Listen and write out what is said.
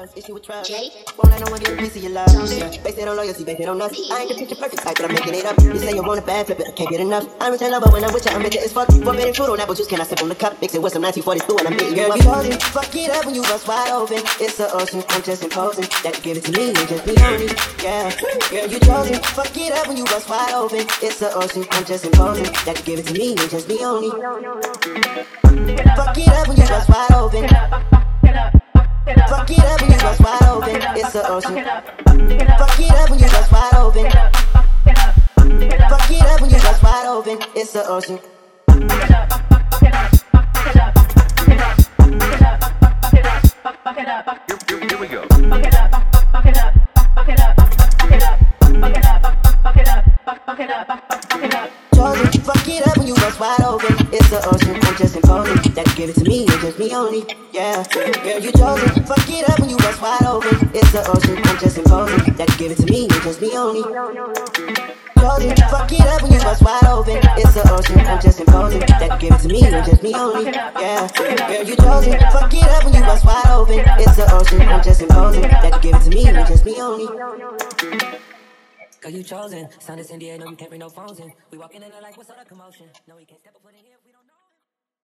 Jay. Won't let no one get a piece of your love. Yeah. Base it on loyalty, base it on us. I ain't the picture perfect type, but I'm making it up. You say you want a bad flip it, I can't get enough. I'm return lover when I'm with you, I'm bitter as fuck. Forbidden fruit on apple juice, can I sip on the cup? Mix it with some 1942 and I'm beating you Girl, up. you chosen. Fuck it up when you bust wide open. It's the ocean. I'm just imposing that you give it to me and just be on it. Yeah. Girl, you chosen. Fuck it up when you bust wide open. It's the ocean. I'm just imposing that you give it to me and just be on it. Fuck it up It's the ocean. Fuck it up when you bust wide open. Fuck it up when you bust wide open. It's the ocean. Here, we go. Chosen, the ocean, I'm just imposing that you give it to me and just me only. Yeah, girl, you chosen. Fuck it up when you bust wide open. It's the ocean, I'm just imposing that you give it to me and just me only. Chosen, fuck it up when you bust wide open. It's the ocean, I'm just imposing that you give it to me and just me only. Yeah, girl, you chosen. Fuck it up when you bust wide open. It's the ocean, I'm just imposing that you give it to me and just me only. Cause you chosen. Sound is India, no, you can't bring no phones in. We walking in there like, what's all the commotion? No, we can't step up foot in here.